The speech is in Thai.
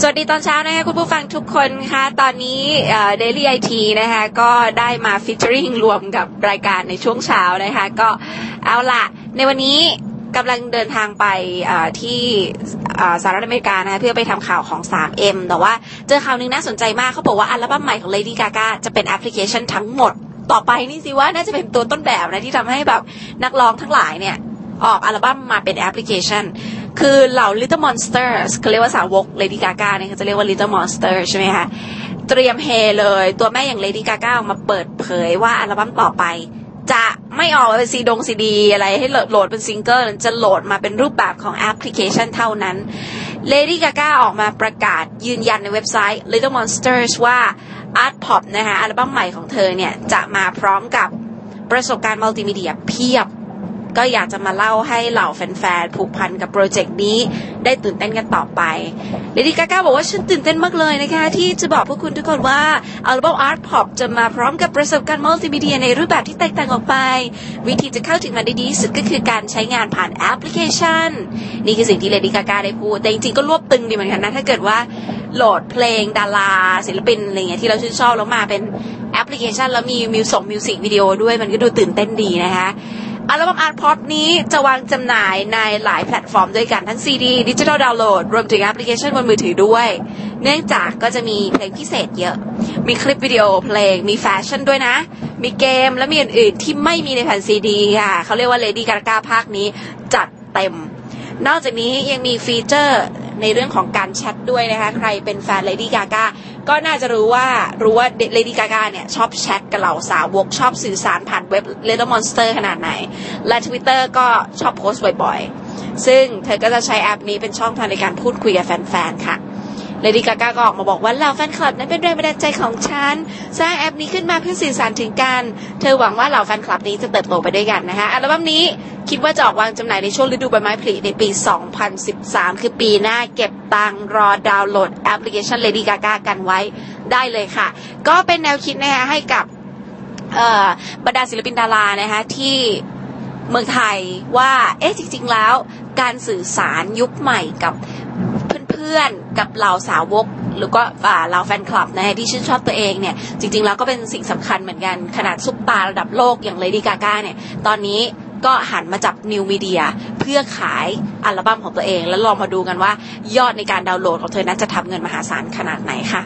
สวัสดีตอนเช้านะคะคุณผู้ฟังทุกคนค่ะตอนนี้ Daily IT นะคะก็ได้มา featuring ร่วมกับรายการในช่วงเช้านะคะก็เอาละในวันนี้กำลังเดินทางไปที่สหรัฐอเมริกานะคะเพื่อไปทำข่าวของ 3M แต่ว่าเจอข่าวนึงน่าสนใจมากเขาบอกว่าอัลบั้มใหม่ของ Lady Gaga จะเป็นแอปพลิเคชันทั้งหมด ต่อไปนี่สิว่าน่าจะเป็นตัวต้นแบบนะที่ทำให้แบบนักร้องทั้งหลายเนี่ยออกอัลบั้มมาเป็นแอปพลิเคชัน คือเหล่า Little Monsters เขาเรียกว่าสาวก Lady Gaga เนี่ยเขาจะเรียกว่า Little Monster ใช่ไหมคะ เตรียมเฮเลย ตัวแม่อย่าง Lady Gaga ออกมาเปิดเผยว่าอัลบั้มต่อไป จะไม่ออกเป็นซีดงซีดี อะไรให้โหลดเป็นซิงเกิลจะโหลดมาเป็นรูปแบบของแอปพลิเคชันเท่านั้น Lady Gaga ออกมาประกาศยืนยันในเว็บไซต์ Little Monsters ว่า Art Pop นะคะอัลบั้มใหม่ของเธอเนี่ยจะมาพร้อมกับประสบการณ์มัลติมีเดียเพียบ ก็อยากจะมาเล่าให้เหล่าแฟนๆผูกพันกับโปรเจกต์นี้ได้ตื่นเต้นกันต่อไป Lady Gaga บอกว่าฉันตื่นเต้นมากเลยนะคะ ที่จะบอกพวกคุณทุกคนว่าอัลบั้ม Art Pop จะมาพร้อมกับประสบการณ์มัลติมีเดียในรูปแบบที่แตกต่างออกไป วิธีจะเข้าถึงมันได้ดีสุดก็คือการใช้งานผ่านแอปพลิเคชัน นี่คือสิ่งที่ Lady Gaga ได้พูด แต่จริงๆก็รวบตึงดีเหมือนกันนะถ้าเกิดว่าโหลดเพลงดาราศิลปินอะไรเงี้ยที่เราชื่นชอบแล้วมาเป็นแอปพลิเคชันแล้วมีมิวสงมิวสิกวิดีโอด้วยมันก็ดูตื่นเต้นดีนะคะ อัลบั้ม Art Pop นี้จะวางจำหน่ายในหลายแพลตฟอร์มด้วยกันทั้งซีดีดิจิทัลดาวน์โหลดรวมถึงแอปพลิเคชันบนมือถือด้วย เนื่องจากก็จะมีเพลงพิเศษเยอะ มีคลิปวิดีโอเพลงมีแฟชั่นด้วยนะ มีเกมและมีอื่นๆที่ไม่มีในแผ่นซีดีค่ะเขาเรียกว่า Lady Gaga ภาคนี้จัดเต็ม นอกจากนี้ยังมี feature ในเรื่องของการแชทด้วยนะคะ ใครเป็นแฟน Lady Gagaก็น่าจะรู้ว่ารู้ว่า Lady Gaga เนี่ยชอบแชทกับเหล่าสาวกชอบสื่อสารผ่านเว็บ Little Monster ขนาดไหน และ Twitter ก็ชอบโพสต์บ่อยๆ ซึ่งเธอก็จะใช้แอปนี้เป็นช่องทางในการพูดคุยกับแฟนๆ ค่ะ Lady Gaga ก็ออกมาบอกว่าเหล่าแฟนคลับนั้นเป็นแรงบันดาลใจของฉัน สร้างแอปนี้ขึ้นมาเพื่อสื่อสารถึงกัน เธอหวังว่าเหล่าแฟนคลับนี้จะเติบโตไปด้วยกันนะคะอัลบั้มนี้คิดว่าจะออกวางจำหน่ายในช่วงฤดูใบไม้ผลิในปี 2013 คือปีหน้าเก็บตังรอดาวน์โหลดแอปพลิเคชัน Lady Gaga กันไว้ได้เลยค่ะ ก็เป็นแนวคิดนะคะให้กับบรรดาศิลปินดารานะคะที่เมืองไทยว่า เอ๊ะจริง ๆ แล้วการสื่อสารยุคใหม่กับ เพื่อนกับเหล่าสาวก หรือก็เหล่าแฟนคลับนะที่ชื่นชอบตัวเองเนี่ย จริง ๆ แล้วก็เป็นสิ่งสำคัญเหมือนกัน ขนาดซุปตาระดับโลกอย่าง Lady Gaga เนี่ย ตอนนี้ก็หันมาจับนิวมีเดียเพื่อขายอัลบั้มของตัวเอง แล้วลองมาดูกันว่ายอดในการดาวน์โหลดของเธอนั้นจะทำเงินมหาศาลขนาดไหนค่ะ